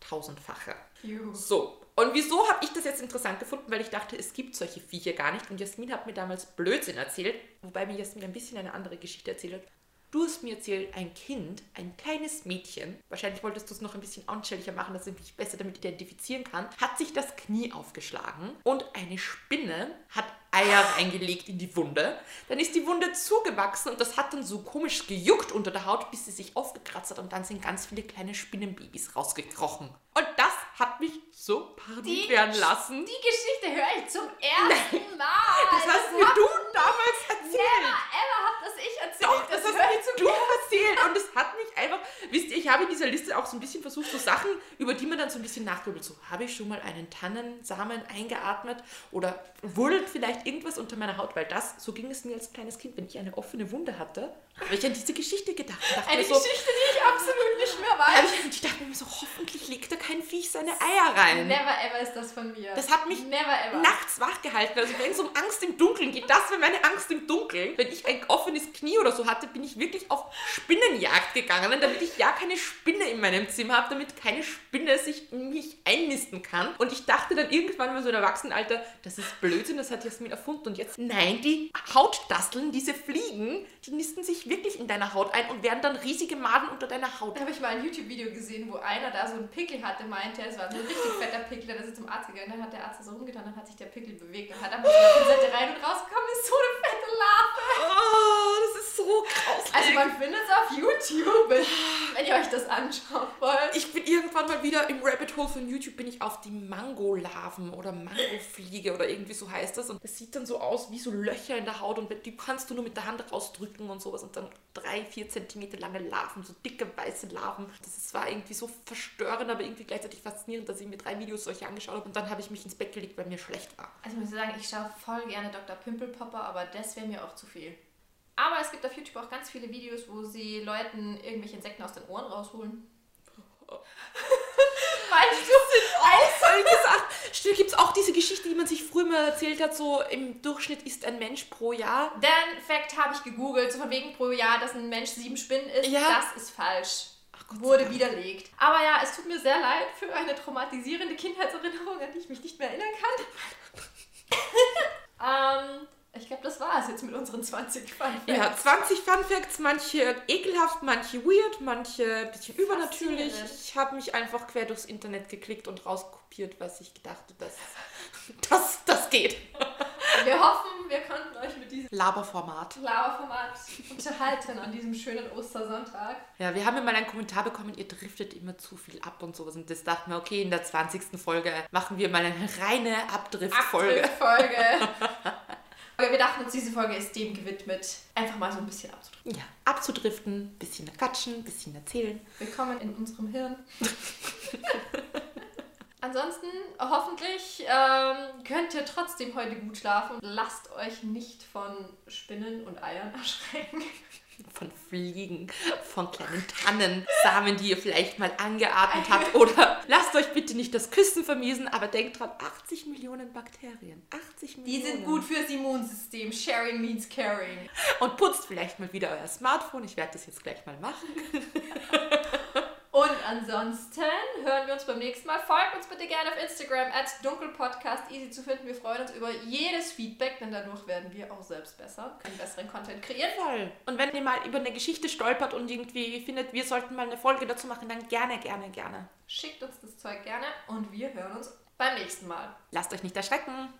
B: 8000-fache.
A: Juhu.
B: So, und wieso habe ich das jetzt interessant gefunden? Weil ich dachte, es gibt solche Viecher gar nicht. Und Jasmin hat mir damals Blödsinn erzählt, wobei mir Jasmin ein bisschen eine andere Geschichte erzählt hat. Du hast mir erzählt, ein Kind, ein kleines Mädchen, wahrscheinlich wolltest du es noch ein bisschen anschaulicher machen, dass ich mich besser damit identifizieren kann, hat sich das Knie aufgeschlagen und eine Spinne hat Eier reingelegt in die Wunde. Dann ist die Wunde zugewachsen und das hat dann so komisch gejuckt unter der Haut, bis sie sich aufgekratzt hat und dann sind ganz viele kleine Spinnenbabys rausgekrochen. Und das hat mich so
A: Die-
B: werden lassen.
A: Die Geschichte höre ich zum [LAUGHS] ersten Mal.
B: Das hast mir
A: hab-
B: du damals erzählt.
A: Never ever hab das ich erzählt.
B: Doch, das,
A: höre
B: hast mir du erzählt. Und es hat mich einfach, wisst ihr, ich habe in dieser Liste auch so ein bisschen versucht, so Sachen, über die man dann so ein bisschen nachgrübelt. So, habe ich schon mal einen Tannensamen eingeatmet oder wurdelt vielleicht irgendwas unter meiner Haut? Weil das, so ging es mir als kleines Kind, wenn ich eine offene Wunde hatte, habe ich an diese Geschichte gedacht. Dachte
A: Eine
B: mir so,
A: Geschichte, die ich absolut nicht mehr weiß.
B: ich, und ich dachte mir so, hoffentlich legt da kein Viech seine Eier rein.
A: Never ever ist das von mir.
B: Das hat mich
A: Never ever.
B: nachts wach gehalten. Also wenn es um Angst im Dunkeln geht, das wäre meine Angst im Dunkeln. Wenn ich ein offenes Knie oder so hatte, bin ich wirklich auf Spinnenjagd gegangen, damit ich ja keine Spinne in meinem Zimmer habe, damit keine Spinne sich in mich einnisten kann. Und ich dachte dann irgendwann mal so im Erwachsenenalter, das ist Blödsinn, das hat Jasmin erfunden. Und jetzt, nein, die Hautdasteln, diese Fliegen, die nisten sich wirklich in deiner Haut ein und werden dann riesige Maden unter deiner Haut.
A: Da habe ich mal ein YouTube-Video gesehen, wo einer da so einen Pickel hatte, meinte, es war so richtig fetter Pickel, dann ist er zum Arzt gegangen, dann hat der Arzt so rumgetan, dann hat sich der Pickel bewegt und hat einfach so eine Pinzette rein und rausgekommen ist so eine fette Larve.
B: Oh, das ist so grauslich.
A: Also man findet es auf YouTube, wenn, wenn ihr euch das anschauen wollt.
B: Ich bin irgendwann mal wieder im Rabbit Hole von YouTube, bin ich auf die Mangolarven oder Mangofliege oder irgendwie so heißt das. Und das sieht dann so aus wie so Löcher in der Haut und die kannst du nur mit der Hand rausdrücken und sowas. Und dann drei, vier Zentimeter lange Larven, so dicke weiße Larven. Das ist- war irgendwie so verstörend, aber irgendwie gleichzeitig faszinierend, dass ich mir drei Videos solche angeschaut habe und dann habe ich mich ins Bett gelegt, weil mir schlecht war.
A: Also ich muss sagen, ich schaue voll gerne Dr. Pimpelpopper, aber das wäre mir auch zu viel. Aber es gibt auf YouTube auch ganz viele Videos, wo sie Leuten irgendwelche Insekten aus den Ohren rausholen. [LAUGHS] Meinst du?
B: Solche Sachen. Stimmt, gibt es auch diese Geschichte, die man sich früher mal erzählt hat, so im Durchschnitt isst ein Mensch pro Jahr
A: Den Fact habe ich gegoogelt, so von wegen pro Jahr, dass ein Mensch sieben Spinnen isst.
B: Ja.
A: Das ist falsch. Wurde widerlegt. Aber ja, es tut mir sehr leid für eine traumatisierende Kindheitserinnerung, an die ich mich nicht mehr erinnern kann. [LAUGHS] ähm, ich glaube, das war es jetzt mit unseren 20 Fun Facts.
B: Ja, 20 Fun Facts, manche ekelhaft, manche weird, manche ein bisschen übernatürlich. Ich habe mich einfach quer durchs Internet geklickt und rauskopiert, was ich dachte, dass das, das geht.
A: Wir hoffen, wir konnten euch mit diesem
B: Laberformat.
A: Lauerformat unterhalten an diesem schönen Ostersonntag.
B: Ja, wir haben ja mal einen Kommentar bekommen, ihr driftet immer zu viel ab und sowas. Und das dachten wir, okay, in der 20. Folge machen wir mal eine reine Abdrift-Folge.
A: Folge. Aber wir dachten uns, diese Folge ist dem gewidmet, einfach mal so ein bisschen abzudrücken.
B: Ja, abzudriften, bisschen quatschen, bisschen erzählen.
A: Willkommen in unserem Hirn. [LAUGHS] Ansonsten, hoffentlich ähm, könnt ihr trotzdem heute gut schlafen. Lasst euch nicht von Spinnen und Eiern [LAUGHS] erschrecken.
B: Von Fliegen, von kleinen Tannen, Samen, die ihr vielleicht mal angeatmet [LAUGHS] habt. Oder lasst euch bitte nicht das Küssen vermiesen, aber denkt dran, 80 Millionen Bakterien. 80 Millionen.
A: Die sind gut fürs Immunsystem. Sharing means caring.
B: Und putzt vielleicht mal wieder euer Smartphone. Ich werde das jetzt gleich mal machen. [LAUGHS]
A: Und ansonsten hören wir uns beim nächsten Mal. Folgt uns bitte gerne auf Instagram at dunkelpodcast. Easy zu finden. Wir freuen uns über jedes Feedback, denn dadurch werden wir auch selbst besser, können besseren Content kreieren.
B: Voll. Und wenn ihr mal über eine Geschichte stolpert und irgendwie findet, wir sollten mal eine Folge dazu machen, dann gerne, gerne, gerne.
A: Schickt uns das Zeug gerne und wir hören uns beim nächsten Mal.
B: Lasst euch nicht erschrecken.